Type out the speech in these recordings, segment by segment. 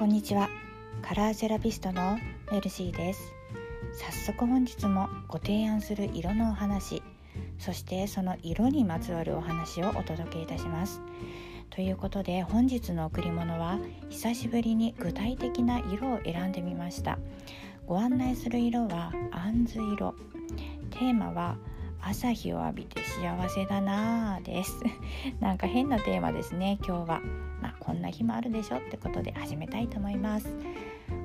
こんにちは。カラーセラピストのメルシーです。早速本日もご提案する色のお話そしてその色にまつわるお話をお届けいたします。ということで本日の贈り物は久しぶりに具体的な色を選んでみました。ご案内する色はあんず色。テーマは朝日を浴びて幸せだなぁです。なんか変なテーマですね今日は。まあこんな日もあるでしょってことで始めたいと思います。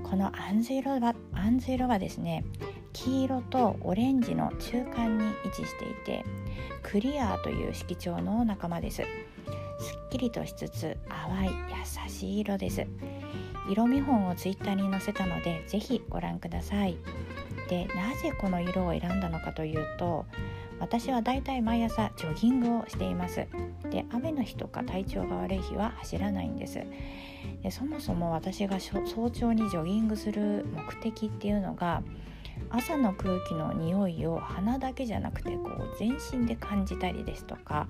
このあんず色はあんず色はですね黄色とオレンジの中間に位置していてクリアーという色調の仲間です。すっきりとしつつ淡い優しい色です。色見本をツイッターに載せたのでぜひご覧ください。でなぜこの色を選んだのかというと私はだいたい毎朝ジョギングをしていますで雨の日とか体調が悪い日は走らないんですでそもそも私が早朝にジョギングする目的っていうのが朝の空気の匂いを鼻だけじゃなくてこう全身で感じたりですとか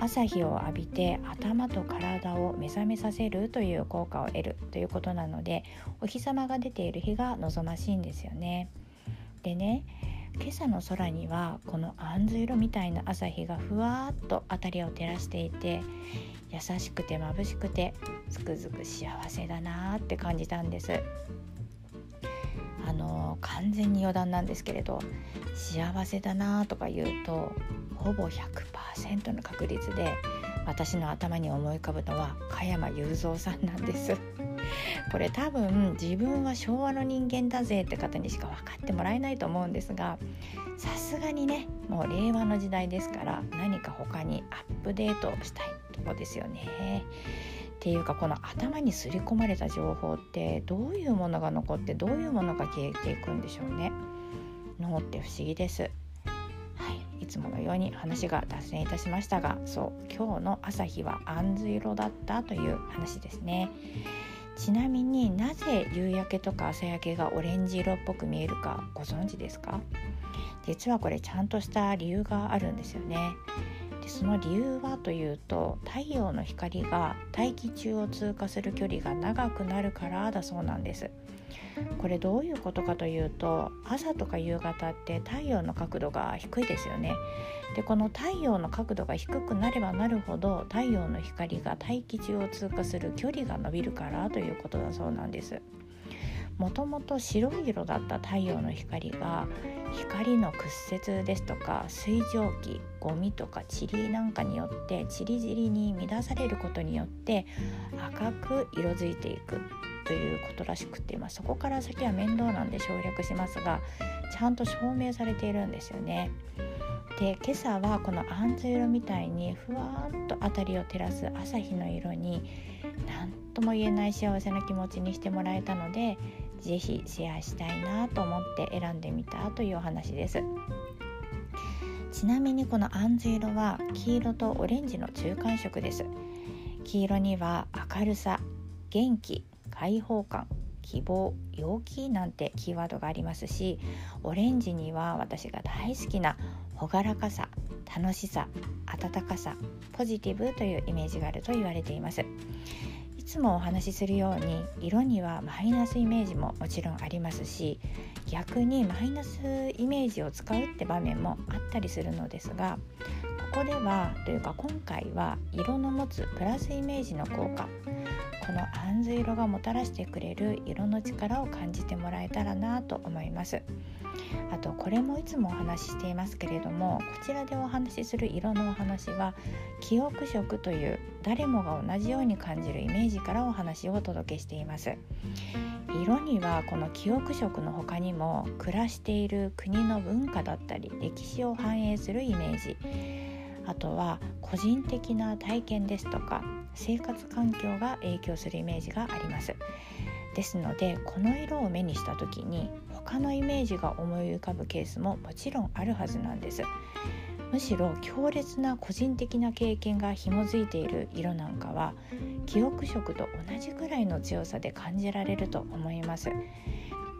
朝日を浴びて頭と体を目覚めさせるという効果を得るということなのでお日様が出ている日が望ましいんですよね。でね今朝の空にはこのあんず色みたいな朝日がふわっと辺りを照らしていて優しくて眩しくてつくづく幸せだなって感じたんです。あの完全に余談なんですけれど幸せだなとか言うとほぼ100%の確率で私の頭に思い浮かぶのは加山雄三さんなんです これ多分自分は昭和の人間だぜって方にしか分かってもらえないと思うんですがさすがにねもう令和の時代ですから何か他にアップデートしたいとこですよね。っていうかこの頭に刷り込まれた情報ってどういうものが残ってどういうものが消えていくんでしょうね。脳って不思議です。い、いつものように話が脱線いたしましたがそう今日の朝日はあんず色だったという話ですね。ちなみになぜ夕焼けとか朝焼けがオレンジ色っぽく見えるかご存知ですか？実はこれちゃんとした理由があるんですよねでその理由はというと太陽の光が大気中を通過する距離が長くなるからだそうなんです。これどういうことかというと朝とか夕方って太陽の角度が低いですよね。でこの太陽の角度が低くなればなるほど太陽の光が大気中を通過する距離が伸びるからということだそうなんです。もともと白い色だった太陽の光が光の屈折ですとか水蒸気ゴミとか塵なんかによってちりぢりに乱されることによって赤く色づいていくということらしくて、まあ、そこから先は面倒なんで省略しますがちゃんと証明されているんですよね。で今朝はこのあんず色みたいにふわーっと辺りを照らす朝日の色に何とも言えない幸せな気持ちにしてもらえたので是非シェアしたいなと思って選んでみたというお話です。ちなみにこのあんず色は黄色とオレンジの中間色です。黄色には明るさ元気開放感希望陽気なんてキーワードがありますしオレンジには私が大好きな朗らかさ楽しさ温かさポジティブというイメージがあると言われています。つもお話しするように色にはマイナスイメージももちろんありますし逆にマイナスイメージを使うって場面もあったりするのですがここではというか今回は色の持つプラスイメージの効果このあんず色がもたらしてくれる色の力を感じてもらえたらなと思います。あとこれもいつもお話ししていますけれどもこちらでお話しする色のお話は記憶色という誰もが同じように感じるイメージからお話をお届けしています。色にはこの記憶色の他にも暮らしている国の文化だったり歴史を反映するイメージ。あとは個人的な体験ですとか生活環境が影響するイメージがあります。ですのでこの色を目にした時に他のイメージが思い浮かぶケースももちろんあるはずなんです。むしろ強烈な個人的な経験が紐づいている色なんかは記憶色と同じくらいの強さで感じられると思います。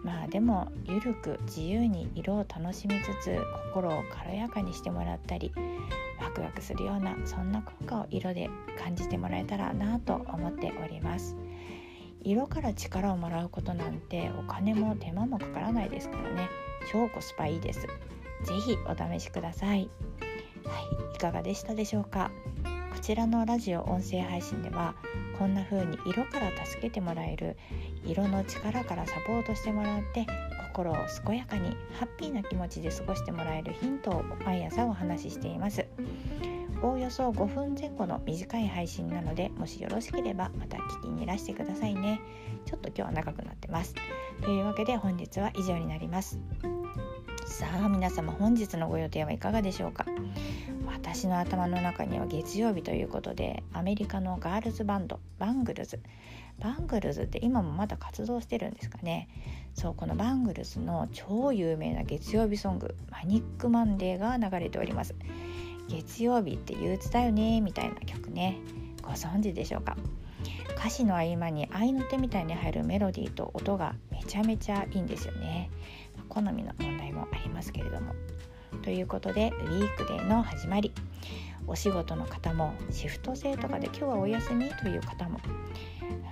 まあでもゆるく自由に色を楽しみつつ心を軽やかにしてもらったりワクワクするようなそんな効果を色で感じてもらえたらなと思っております。色から力をもらうことなんてお金も手間もかからないですからね。超コスパいいです是非お試しくださいはいいかがでしたでしょうか？こちらのラジオ音声配信ではこんな風に色から助けてもらえる色の力からサポートしてもらって心を健やかにハッピーな気持ちで過ごしてもらえるヒントを毎朝お話ししています。おおよそ5分前後の短い配信なのでもしよろしければまた聞きにいらしてくださいね。ちょっと今日は長くなってます。というわけで本日は以上になります。さあ皆様本日のご予定はいかがでしょうか。私の頭の中には月曜日ということでアメリカのガールズバンドバングルズ。バングルズって今もまだ活動してるんですかね。そうこのバングルズの超有名な月曜日ソング「Manic Monday」が流れております。月曜日って憂鬱だよねみたいな曲ね。ご存知でしょうか？歌詞の合間に合いの手みたいに入るメロディーと音がめちゃめちゃいいんですよね。好みの問題もありますけれども。ということでウィークデーの始まり。お仕事の方もシフト制とかで今日はお休みという方も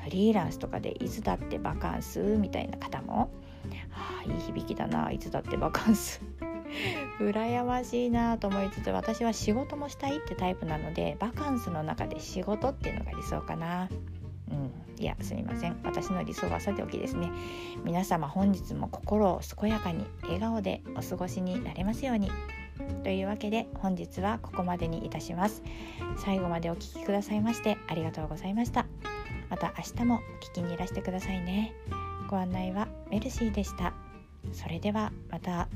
フリーランスとかでいつだってバカンスみたいな方も。あいい響きだないつだってバカンス。羨ましいなと思いつつ私は仕事もしたいってタイプなのでバカンスの中で仕事っていうのが理想かな。うん、いやすみません。私の理想はさておきですね。皆様本日も心を健やかに笑顔でお過ごしになれますように。というわけで本日はここまでにいたします。最後までお聴きくださいましてありがとうございました。また明日も聞きにいらしてくださいね。ご案内はメルシーでした。それではまた。